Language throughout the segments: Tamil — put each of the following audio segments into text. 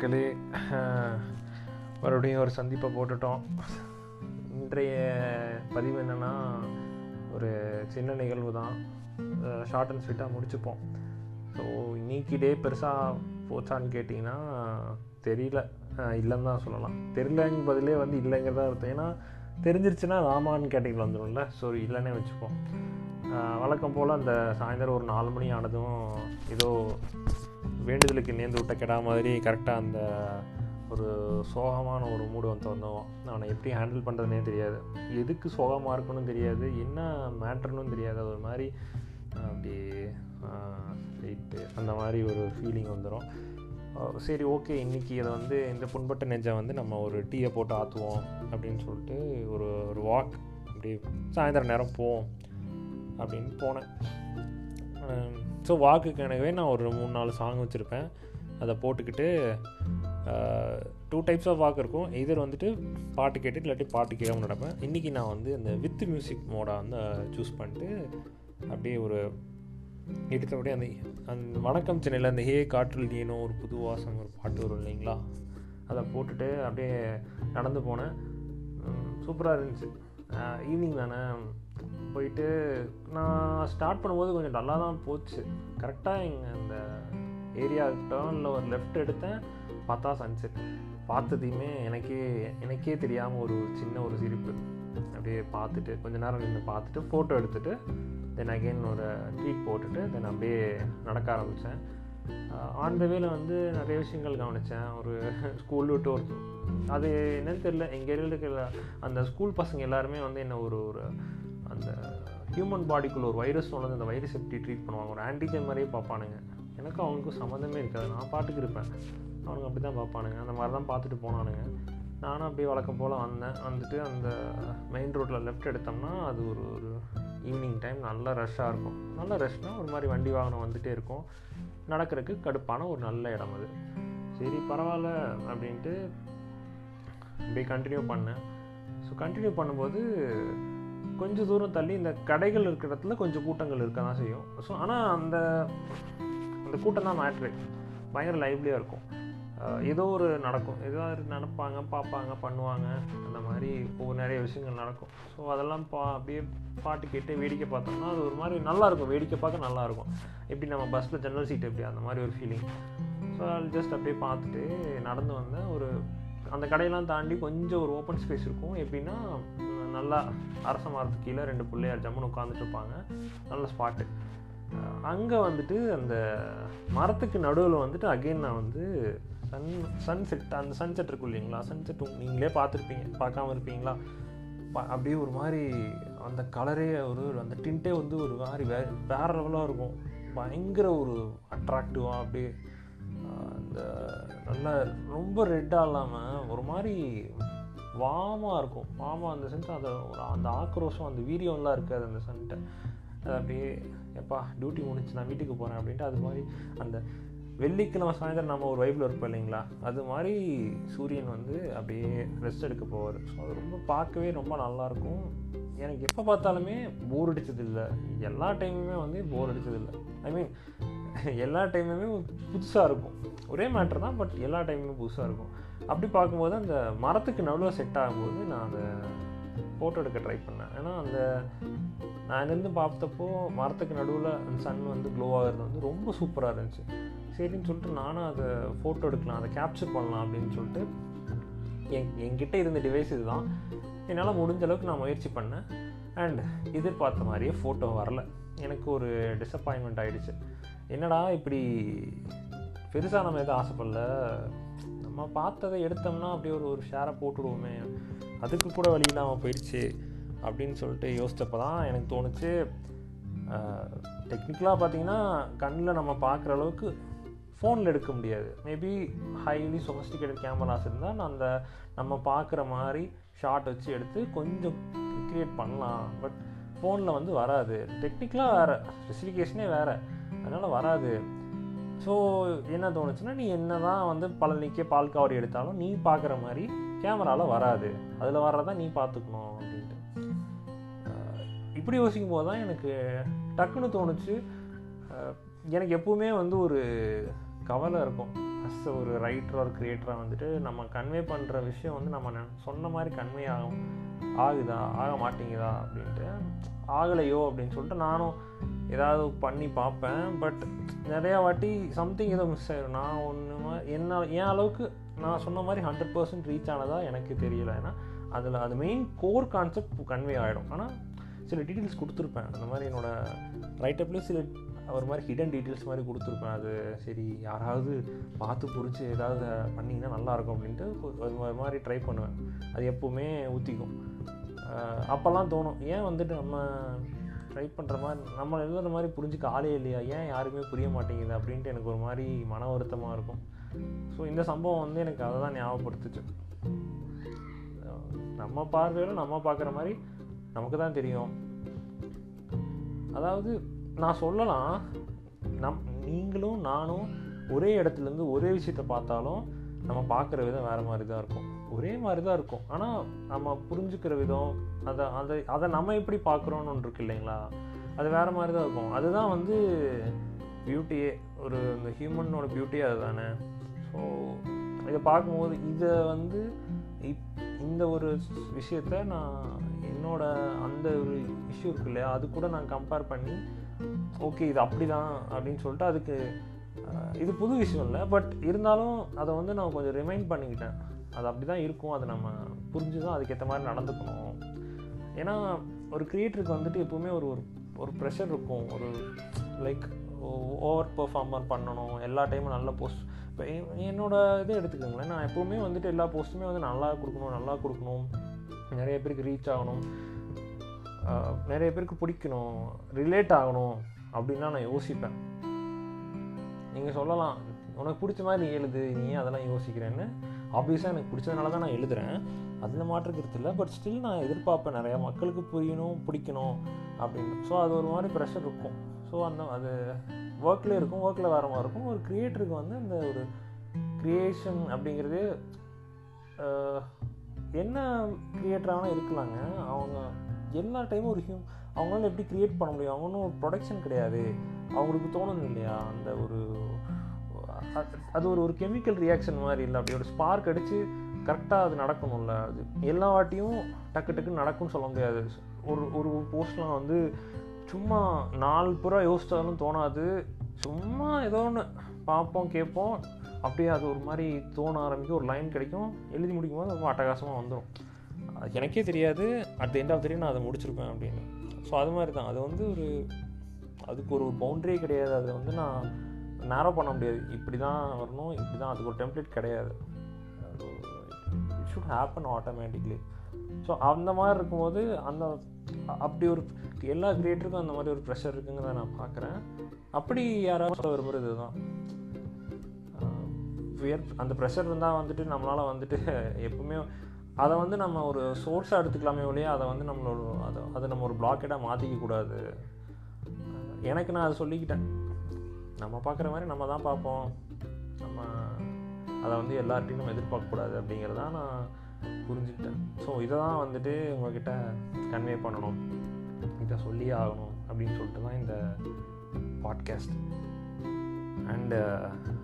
மக்களே மறுபடியும் ஒரு சந்திப்பை போட்டுட்டோம். இன்றைய பதிவு என்னென்னா ஒரு சின்ன நிகழ்வு தான். ஷார்ட் அண்ட் ஸ்வீட்டாக முடிச்சுப்போம். ஸோ இன்னைக்கு டே பெருசாக போச்சான்னு கேட்டிங்கன்னா தெரியல. இல்லைன்னு தான் சொல்லலாம். தெரியலங்க பதிலே வந்து இல்லைங்கிறதா அர்த்தம். ஏன்னா தெரிஞ்சிருச்சுன்னா ராமான்னு கேட்டகிரியில் வந்துடும்ல ஸோ இல்லைன்னே வச்சுப்போம். வழக்கம் போல் அந்த சாயந்தரம் ஒரு நாலு மணி ஆனதும் ஏதோ வேண்டுதலுக்கு நேர்ந்து விட்ட கெடா மாதிரி கரெக்டாக அந்த ஒரு சோகமான ஒரு மூடு வந்து வந்தோம். அவனை எப்படி ஹேண்டில் பண்ணுறதுனே தெரியாது. எதுக்கு சோகமாக இருக்கணும் தெரியாது. என்ன மேட்ருன்னு தெரியாது. ஒரு மாதிரி அப்படி ரைட்டு அந்த மாதிரி ஒரு ஃபீலிங் வந்துடும் சரி ஓகே இன்றைக்கி அதை வந்து இந்த புண்பட்ட நெஞ்சை வந்து நம்ம ஒரு டீயை போட்டு ஆற்றுவோம் அப்படின்னு சொல்லிட்டு ஒரு ஒரு வாக் அப்படி சாயந்தரம் நேரம் போவோம் அப்படின்னு போனேன். ஸோ வாக்குக்கு எனவே நான் ஒரு மூணு நாலு சாங் வச்சுருப்பேன். அதை போட்டுக்கிட்டு டூ டைப்ஸ் ஆஃப் வாக் இருக்கும். இதர் வந்துட்டு பாட்டு கேட்டுட்டு இல்லாட்டி பாட்டு கேட்காம நடப்பேன். இன்றைக்கி நான் வந்து இந்த வித் மியூசிக் மோடாக வந்து சூஸ் பண்ணிட்டு அப்படியே ஒரு எடுத்தபடியே அந்த அந்த வணக்கம் சென்னையில் அந்த ஹே காற்றில் ஏனோ ஒரு புது வாசம் ஒரு பாட்டு வரும் இல்லைங்களா? அதை போட்டுட்டு அப்படியே நடந்து போனேன். சூப்பராக இருந்துச்சு. ஈவினிங் தானே. போயிட்டு நான் ஸ்டார்ட் பண்ணும்போது கொஞ்சம் நல்லா தான் போச்சு கரெக்டாக எங்கள் அந்த ஏரியா டேர்னில் ஒரு லெஃப்ட் எடுத்தேன். பார்த்தா சன்செட் பார்த்ததையுமே எனக்கே எனக்கே தெரியாமல் ஒரு சின்ன ஒரு சிரிப்பு. அப்படியே பார்த்துட்டு கொஞ்ச நேரம் நின்று பார்த்துட்டு ஃபோட்டோ எடுத்துகிட்டு தென் அகெயின் ஒரு ட்ரீட் போட்டுட்டு தென் அப்படியே நடக்க ஆரம்பித்தேன் ஆன் த வேல வந்து நிறைய விஷயங்கள் கவனித்தேன் ஒரு ஸ்கூல் விட்டு ஒரு அது என்னன்னு தெரில எங்கள் ஏரியாவில் இருக்கிற அந்த ஸ்கூல் பசங்க எல்லாருமே வந்து என்ன ஒரு ஒரு அந்த ஹியூமன் பாடிக்குள்ளே ஒரு வைரஸ் வந்து அந்த வைரஸ் எப்படி ட்ரீட் பண்ணுவாங்க? ஒரு ஆன்டிஜன் மாதிரியே பார்ப்பானுங்க. எனக்கும் அவனுக்கும் சம்மந்தமே இருக்காது. நான் பாட்டுக்கு இருப்பேன். அவனுங்க அப்படி தான் பார்ப்பானுங்க. அந்த மாதிரி தான் பார்த்துட்டு போனானுங்க. நானும் அப்படியே வழக்கம் போல் வந்தேன். வந்துட்டு அந்த மெயின் ரோட்டில் லெஃப்ட் எடுத்தோம்னா அது ஒரு ஒரு ஈவினிங் டைம் நல்லா ரஷ்ஷாக இருக்கும். நல்ல ரஷ்னால் ஒரு மாதிரி வண்டி வாகனம் வந்துகிட்டே இருக்கும். நடக்கிறதுக்கு கடுப்பான ஒரு நல்ல இடம் அது. சரி பரவாயில்ல அப்படின்ட்டு அப்படியே கண்டினியூ பண்ணேன். ஸோ கண்டினியூ பண்ணும்போது கொஞ்சம் தூரம் தள்ளி இந்த கடைகள் இருக்கிற இடத்துல கொஞ்சம் கூட்டங்கள் இருக்க தான் செய்யும். ஸோ ஆனால் அந்த அந்த கூட்டம் தான் மேட்ரு பயங்கர லைவ்லியாக இருக்கும். ஏதோ ஒரு நடக்கும். ஏதோ நினப்பாங்க பார்ப்பாங்க பண்ணுவாங்க. அந்த மாதிரி ஒவ்வொரு நிறைய விஷயங்கள் நடக்கும். ஸோ அதெல்லாம் பா அப்படியே பாட்டு கேட்டு வேடிக்கை பார்த்தோம்னா அது ஒரு மாதிரி நல்லாயிருக்கும் வேடிக்கை பார்க்க நல்லாயிருக்கும் எப்படி நம்ம பஸ்ஸில் ஜன்னல் சீட் எப்படி அந்த மாதிரி ஒரு ஃபீலிங் ஸோ ஜஸ்ட் அப்படியே பார்த்துட்டு நடந்து வந்தேன். ஒரு அந்த கடையெல்லாம் தாண்டி கொஞ்சம் ஒரு ஓப்பன் ஸ்பேஸ் இருக்கும். எப்படின்னா நல்லா அரச மரத்துக்கு கீழே ரெண்டு பிள்ளையார் ஜம்முன்னு உட்காந்துட்ருப்பாங்க நல்ல ஸ்பாட்டு அங்கே வந்துட்டு அந்த மரத்துக்கு நடுவில் வந்துட்டு அகெயின் நான் வந்து சன் சன்செட் அந்த சன்செட் இருக்கும் இல்லைங்களா? சன்செட் நீங்களே பார்த்துருப்பீங்க. பார்க்காம இருப்பீங்களா? அப்படியே ஒரு மாதிரி அந்த கலரே ஒரு அந்த டின்ட்டே வந்து ஒரு மாதிரி வே வேறு லெவலாக இருக்கும். பயங்கர ஒரு அட்ராக்டிவாக அப்படியே அந்த நல்ல ரொம்ப ரெட்டாக இல்லாமல் ஒரு மாதிரி வாமாக இருக்கும். வாமாக அந்த சென்ஸ் அதை ஒரு அந்த ஆக்ரோஷம் அந்த வீரியம்லாம் இருக்காது அந்த சன்ட்டை அது அப்படியே எப்பா டியூட்டி முடிச்சு நான் வீட்டுக்கு போகிறேன் அப்படின்ட்டு அது மாதிரி அந்த வெள்ளிக்கிழமை சாயந்தரம் நம்ம ஒரு வைப்பில் இருப்போம் இல்லைங்களா? அது மாதிரி சூரியன் வந்து அப்படியே ரெஸ்ட் எடுக்க போவார். ஸோ அது ரொம்ப பார்க்கவே ரொம்ப நல்லாயிருக்கும் எனக்கு எப்போ பார்த்தாலுமே போர் அடித்ததில்லை எல்லா டைமுமே வந்து போர் அடித்ததில்லை ஐ மீன் எல்லா டைமுமே புதுசாக இருக்கும். ஒரே மேட்ரு தான் பட் எல்லா டைமுமே புதுசாக இருக்கும். அப்படி பார்க்கும்போது அந்த மரத்துக்கு நடுவில் செட் ஆகும்போது நான் அந்த ஃபோட்டோ எடுக்க ட்ரை பண்ணேன். ஏன்னா அந்த நான் இருந்து பார்த்தப்போ மரத்துக்கு நடுவில் அந்த சன் வந்து க்ளோ ஆகிறது வந்து ரொம்ப சூப்பராக இருந்துச்சு. சரின்னு சொல்லிட்டு நானும் அதை ஃபோட்டோ எடுக்கலாம் அதை கேப்சர் பண்ணலாம் அப்படின்னு சொல்லிட்டு என் என்கிட்ட இருந்த டிவைஸ் இதுதான். என்னால் முடிஞ்ச அளவுக்கு நான் முயற்சி பண்ணேன். அண்ட் எதிர்பார்த்த மாதிரியே ஃபோட்டோ வரல. எனக்கு ஒரு டிசப்பாயின்மெண்ட் ஆகிடுச்சு என்னடா இப்படி பெருசாக நம்ம எதுவும் ஆசைப்படல? நம்ம பார்த்ததை எடுத்தோம்னா அப்படியே ஒரு ஒரு ஷேரை போட்டுடுவோமே. அதுக்கு கூட வழி இல்லாமல் போயிடுச்சு அப்படின்னு சொல்லிட்டு யோசித்தப்போ தான் எனக்கு தோணுச்சு. டெக்னிக்கலாக பார்த்தீங்கன்னா கண்ணில் நம்ம பார்க்குற அளவுக்கு ஃபோனில் எடுக்க முடியாது. மேபி ஹைலி சொஃபஸ்டிகேட்டட் கேமராஸ் இருந்தால் நான் அந்த நம்ம பார்க்குற மாதிரி ஷார்ட் வச்சு எடுத்து கொஞ்சம் க்ரியேட் பண்ணலாம். பட் ஃபோனில் வந்து வராது. டெக்னிக்கலாக வேறு. ஸ்பெசிஃபிகேஷனே வேறு. அதனால் வராது. ஸோ என்ன தோணுச்சுன்னா நீ என்ன தான் வந்து பழனிக்கே பால் காவடி எடுத்தாலும் நீ பார்க்குற மாதிரி கேமராவில் வராது. அதில் வர்றதா நீ பார்த்துக்கணும் அப்படின்ட்டு. இப்படி யோசிக்கும் போது தான் எனக்கு டக்குன்னு தோணுச்சு. எனக்கு எப்பவுமே வந்து ஒரு கவலை இருக்கும். அஸ் ஒரு ரைட்டர் ஒரு க்ரியேட்டராக வந்துட்டு நம்ம கன்வே பண்ணுற விஷயம் வந்து நம்ம சொன்ன மாதிரி கன்வே ஆகும். ஆகுதா? ஆக மாட்டேங்குதா? அப்படின்ட்டு. ஆகலையோ அப்படின்னு சொல்லிட்டு நானும் ஏதாவது பண்ணி பார்ப்பேன். பட் நிறையா வாட்டி சம்திங் ஏதோ மிஸ் ஆயிடும் நான் ஒன்று என்ன என் அளவுக்கு நான் சொன்ன மாதிரி ஹண்ட்ரட் பர்சன்ட் ரீச் ஆனதா எனக்கு தெரியல. ஏன்னா அதில் அது மெயின் கோர் கான்செப்ட் கன்வே ஆகிடும் ஆனால் சில டீட்டெயில்ஸ் கொடுத்துருப்பேன். அந்த மாதிரி என்னோடய ரைட்டப்லேயும் சில ஒரு மாதிரி ஹிடன் டீட்டெயில்ஸ் மாதிரி கொடுத்துருப்பேன். அது சரி யாராவது பார்த்து பிடிச்சி ஏதாவது பண்ணிங்கன்னா நல்லாயிருக்கும் அப்படின்ட்டு ஒரு ஒரு மாதிரி ட்ரை பண்ணுவேன். அது எப்போவுமே ஊற்றிக்கும் அப்போல்லாம் தோணும். ஏன் வந்துட்டு நம்ம ட்ரை பண்ணுற மாதிரி நம்ம எழுதுற மாதிரி புரிஞ்சுக்க ஆளே இல்லையா? ஏன் யாருமே புரிய மாட்டேங்குது அப்படின்ட்டு எனக்கு ஒரு மாதிரி மன வருத்தமாக இருக்கும். ஸோ இந்த சம்பவம் வந்து எனக்கு அதை தான் ஞாபகப்படுத்துச்சு. நம்ம பார்வையில் நம்ம பார்க்குற மாதிரி நமக்கு தான் தெரியும். அதாவது நான் சொல்லலாம் நம் நீங்களும் நானும் ஒரே இடத்துலேருந்து ஒரே விஷயத்தை பார்த்தாலும் நம்ம பார்க்குற விதம் வேறு மாதிரி தான் இருக்கும். ஒரே மாதிரி தான் இருக்கும். ஆனால் நம்ம புரிஞ்சுக்கிற விதம் அதை அதை அதை நம்ம எப்படி பார்க்குறோன்னு ஒன்று இருக்கு இல்லைங்களா? அது வேறு மாதிரி தான் இருக்கும். அதுதான் வந்து பியூட்டியே ஒரு இந்த ஹியூமனோட பியூட்டியே அதுதானே. ஸோ இதை பார்க்கும்போது இதை வந்து இப் இந்த ஒரு விஷயத்த நான் என்னோட அந்த ஒரு இஷ்யூ இருக்கு இல்லையா? அது கூட நான் கம்பேர் பண்ணி ஓகே இது அப்படி தான் அப்படின்னு சொல்லிட்டு அதுக்கு இது புது விஷயம் இல்லை பட் இருந்தாலும் அதை வந்து நான் கொஞ்சம் ரிமைண்ட் பண்ணிக்கிட்டேன். அது அப்படி தான் இருக்கும். அதை நம்ம புரிஞ்சு தான் அதுக்கேற்ற மாதிரி நடந்துக்கணும். ஏன்னா ஒரு க்ரியேட்டருக்கு வந்துட்டு எப்போவுமே ஒரு ஒரு ஒரு ப்ரெஷர் இருக்கும். ஒரு லைக் ஓவர் பெர்ஃபார்மர் பண்ணணும். எல்லா டைமும் நல்ல போஸ்ட் இப்போ என்னோடய இதை எடுத்துக்கோங்களேன். நான் எப்போவுமே வந்துட்டு எல்லா போஸ்ட்டுமே வந்து நல்லா கொடுக்கணும் நல்லா கொடுக்கணும். நிறைய பேருக்கு ரீச் ஆகணும். நிறைய பேருக்கு பிடிக்கணும். ரிலேட் ஆகணும் அப்படின்லாம் நான் யோசிப்பேன். நீங்கள் சொல்லலாம். உனக்கு பிடிச்ச மாதிரி நீ எழுது. நீ ஏன் அதெல்லாம் யோசிக்கிறேன்னு ஆப்வியஸாக எனக்கு பிடிச்சதுனால தான் நான் எழுதுகிறேன் அதில் மாற்றுக்கிறது இல்லை. பட் ஸ்டில் நான் எதிர்பார்ப்பேன் நிறையா. மக்களுக்கு புரியணும் பிடிக்கணும் அப்படின்னு. ஸோ அது ஒரு மாதிரி ப்ரெஷர் இருக்கும். ஸோ அந்த அது ஒர்க்கில் இருக்கும் ஒர்க்கில் வேறு மாதிரி இருக்கும். ஒரு க்ரியேட்டருக்கு வந்து அந்த ஒரு க்ரியேஷன் அப்படிங்கிறது என்ன க்ரியேட்டராக இருக்கலாங்க. அவங்க எல்லா டைமும் ஒரு ஹியூம் அவங்களால எப்படி க்ரியேட் பண்ண முடியும்? அவங்களும் ஒரு ப்ரொடக்ஷன் கிடையாது. அவங்களுக்கு தோணுது இல்லையா? அந்த ஒரு அது ஒரு ஒரு கெமிக்கல் ரியாக்ஷன் மாதிரி இல்லை. அப்படி ஒரு ஸ்பார்க் அடித்து கரெக்டாக அது நடக்கணும்ல. அது எல்லா வாட்டியும் டக்கு டக்குன்னு நடக்கும்னு சொல்ல முடியாது. ஒரு ஒரு போஸ்ட்லாம் வந்து சும்மா நாலு புறா யோசித்தாலும் தோணாது. சும்மா ஏதோ ஒன்று பார்ப்போம் கேட்போம். அப்படியே அது ஒரு மாதிரி தோண ஆரம்பிக்கும். ஒரு லைன் கிடைக்கும். எழுதி முடிக்கும் போது ரொம்ப அட்டகாசமாக வந்துடும் அது எனக்கே தெரியாது. அட் எண்ட் ஆஃப் தெரியும் நான் அதை முடிச்சிருப்பேன் அப்படின்னு. ஸோ அது மாதிரி தான். அது வந்து ஒரு அதுக்கு ஒரு பவுண்ட்ரியே கிடையாது. அதை வந்து நான் நேரோ பண்ண முடியாது. இப்படி தான் வரணும் இப்படி தான் அதுக்கு ஒரு டெம்ப்ளேட் கிடையாது. It should happen automatically so அந்த மாதிரி இருக்கும்போது அந்த அப்படி ஒரு எல்லா கிரியேட்டருக்கும் அந்த மாதிரி ஒரு ப்ரெஷர் இருக்குங்கிறத நான் பார்க்குறேன். அப்படி யாராவது சொல்ல விரும்புகிறது தான் வியர் அந்த ப்ரெஷர் இருந்தால் வந்துட்டு நம்மளால் வந்துட்டு எப்பவுமே அதை வந்து நம்ம ஒரு சோர்ஸாக எடுத்துக்கலாமே ஒழிய அதை வந்து நம்மளோட அதை அதை நம்ம ஒரு பிளாக்கெட்டாக மாற்றிக்க கூடாது. எனக்கு நான் அதை சொல்லிக்கிட்டேன். நம்ம பார்க்குற மாதிரி நம்ம தான் பார்ப்போம். நம்ம அதை வந்து எல்லார்ட்டையும் நம்ம எதிர்பார்க்கக்கூடாது அப்படிங்கிறதான் நான் புரிஞ்சுக்கிட்டேன். ஸோ இதை தான் வந்துட்டு உங்ககிட்ட கன்வே பண்ணணும். இதை சொல்லியே ஆகணும் அப்படின்னு சொல்லிட்டு தான் இந்த பாட்காஸ்ட் அண்டு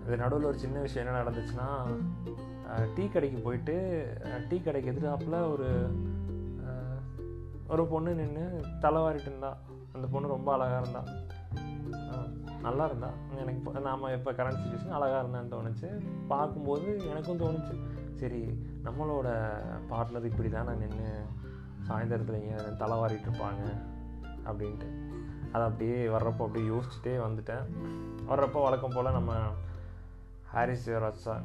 இது நடுவில் ஒரு சின்ன விஷயம் என்ன நடந்துச்சுன்னா டீ கடைக்கு போயிட்டு டீ கடைக்கு எதிராப்பில் ஒரு ஒரு பொண்ணு நின்று தலைவாரிட்டு இருந்தா. அந்த பொண்ணு ரொம்ப அழகாக இருந்தாள் நல்லா இருந்தா எனக்கு இப்போ நாம் இப்போ கரண்ட் சுச்சுவேஷன் அழகாக இருந்தான்னு தோணுச்சு. பார்க்கும்போது எனக்கும் தோணுச்சு. சரி நம்மளோட பார்ட்னர் இப்படி நான் நின்று சாயந்தரத்தில் இங்கே தலைவாரிட்டு இருப்பாங்க அப்படின்ட்டு. அதை அப்படியே வர்றப்போ அப்படியே யோசிச்சுட்டே வந்துட்டேன். வர்றப்போ வழக்கம் போல் நம்ம ஹாரிஸ் ராஜா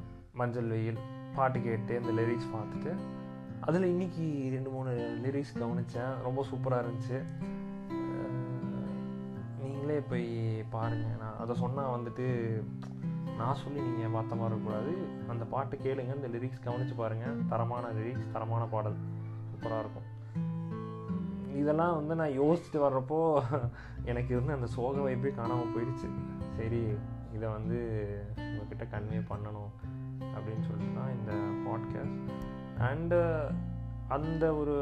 மஞ்சள் வெயில் பாட்டு கேட்டு இந்த லிரிக்ஸ் பார்த்துட்டு அதில் இன்னைக்கு ரெண்டு மூணு லிரிக்ஸ் கவனித்தேன் ரொம்ப சூப்பராக இருந்துச்சு. நீங்களே போய் பாருங்கள் நான் அதை சொன்னால் வந்துட்டு நான் சொல்லி நீங்கள் பார்த்த மாதிரி இருக்கக்கூடாது அந்த பாட்டு கேளுங்க அந்த லிரிக்ஸ் கவனித்து பாருங்கள் தரமான லிரிக்ஸ் தரமான பாடல். சூப்பராக இருக்கும். இதெல்லாம் வந்து நான் யோசிச்சுட்டு வர்றப்போ எனக்கு இருந்து அந்த சோக வைப்பே காணாமல் போயிடுச்சு. சரி இதை வந்து உங்ககிட்ட கன்வே பண்ணணும் அப்படின்னு சொல்லிட்டு தான் இந்த பாட்காஸ்ட் அண்டு அந்த ஒரு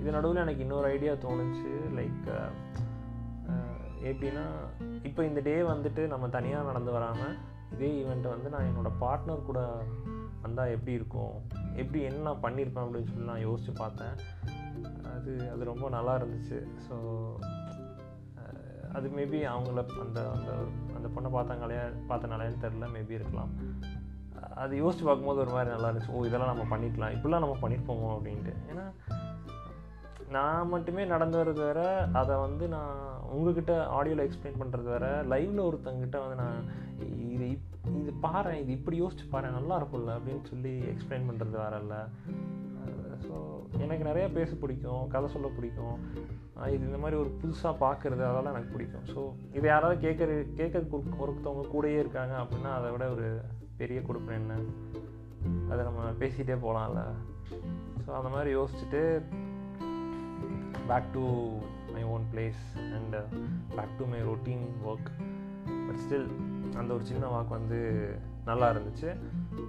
இது நடுவில் எனக்கு இன்னொரு ஐடியா தோணுச்சு. லைக் எப்படின்னா இப்போ இந்த டே வந்துட்டு நம்ம தனியாக நடந்து வராமல் இதே ஈவெண்ட்டை வந்து நான் என்னோடய பார்ட்னர் கூட வந்தால் எப்படி இருக்கும்? எப்படி என்ன பண்ணியிருப்பேன் அப்படின்னு சொல்லி நான் யோசித்து பார்த்தேன். அது அது ரொம்ப நல்லா இருந்துச்சு. ஸோ அது மேபி அவங்கள அந்த அந்த அந்த பொண்ணை பார்த்தாங்களையா பார்த்தனாலேன்னு தெரில மேபி இருக்கலாம். அது யோசித்து பார்க்கும்போது ஒரு மாதிரி நல்லா இருந்துச்சு. ஓ இதெல்லாம் நம்ம பண்ணிக்கலாம் இப்படிலாம் நம்ம பண்ணியிருப்போமோ அப்படின்ட்டு. ஏன்னா நான் மட்டுமே நடந்து வர்றது வேற அதை வந்து நான் உங்ககிட்ட ஆடியோவில் எக்ஸ்பிளைன் பண்ணுறது வேற. லைவில் ஒருத்தங்கிட்ட வந்து நான் இது இப் இது பாரு இது இப்படி யோசிச்சு பாரு நல்லா இருக்கும்ல அப்படின்னு சொல்லி எக்ஸ்பிளைன் பண்ணுறது வேற இல்லை. ஸோ எனக்கு நிறையா பேச பிடிக்கும் கதை சொல்ல பிடிக்கும். இது இந்த மாதிரி ஒரு புதுசாக பார்க்குறது அதெல்லாம் எனக்கு பிடிக்கும். ஸோ இதை யாராவது கேட்குற கேட்கறதுக்கு ஒருத்தவங்க கூடயே இருக்காங்க அப்படின்னா அதை விட ஒரு பெரிய கொடுப்பேன் என்ன. அதை நம்ம பேசிகிட்டே போகலாம்ல ஸோ அந்த மாதிரி யோசிச்சுட்டு back to my own place and back to my routine work but still அந்த ஒரு சின்ன வாக் வந்து நல்லா இருந்துச்சு.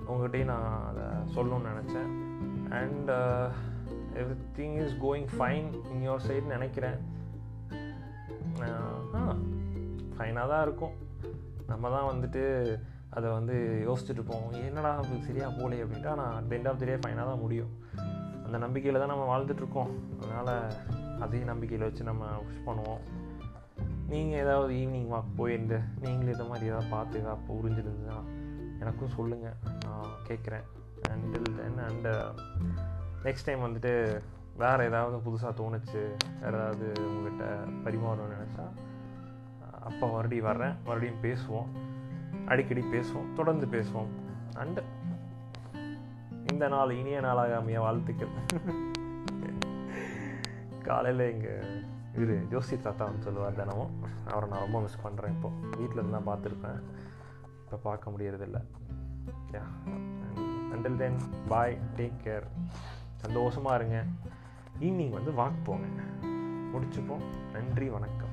உங்கள்கிட்டயும் நான் அதை சொல்லணும்னு நினச்சேன். And everything is going fine in your side நினைக்கிறேன். ஆ ஃபைனாக தான் இருக்கும். நம்ம தான் வந்துட்டு அதை வந்து யோசிச்சுட்டு போவோம் என்னடா நமக்கு சரியாக போலே அப்படின்ட்டு ஆனால் at end of the day ஃபைனாக தான் முடியும். அந்த நம்பிக்கையில் தான் நம்ம வாழ்ந்துட்டுருக்கோம் அதனால் அதே நம்பிக்கையில் வச்சு நம்ம விஷ் பண்ணுவோம். நீங்கள் ஏதாவது ஈவினிங் வாக் போயிருந்து நீங்களும் இதை மாதிரி ஏதாவது பார்த்து uh, ஏதாவது புரிஞ்சிருந்துன்னா எனக்கும் சொல்லுங்கள் நான் கேட்குறேன். Until then and next time வந்துட்டு வேறு ஏதாவது புதுசாக தோணுச்சு வேறு ஏதாவது உங்கள்கிட்ட பரிமாறணும்னு நினச்சா அப்போ மறுபடியும் வர்றேன். மறுபடியும் பேசுவோம். அடிக்கடி பேசுவோம். தொடர்ந்து பேசுவோம். அண்டு இந்த நாள் இனிய நாளாக அமைய வாழ்த்துக்கள். காலையில் எங்கள் இவர் ஜோசி தாத்தா வந்து சொல்லுவார் தினமும் அவரை நான் ரொம்ப மிஸ் பண்ணுறேன் இப்போது வீட்டில் இருந்து தான் பார்த்துருப்பேன். இப்போ பார்க்க முடியறதில்ல. Yeah until then bye take care சந்தோஷமாக இருங்க. ஈவினிங் வந்து வாக் போங்க. முடிச்சுப்போம். நன்றி வணக்கம்.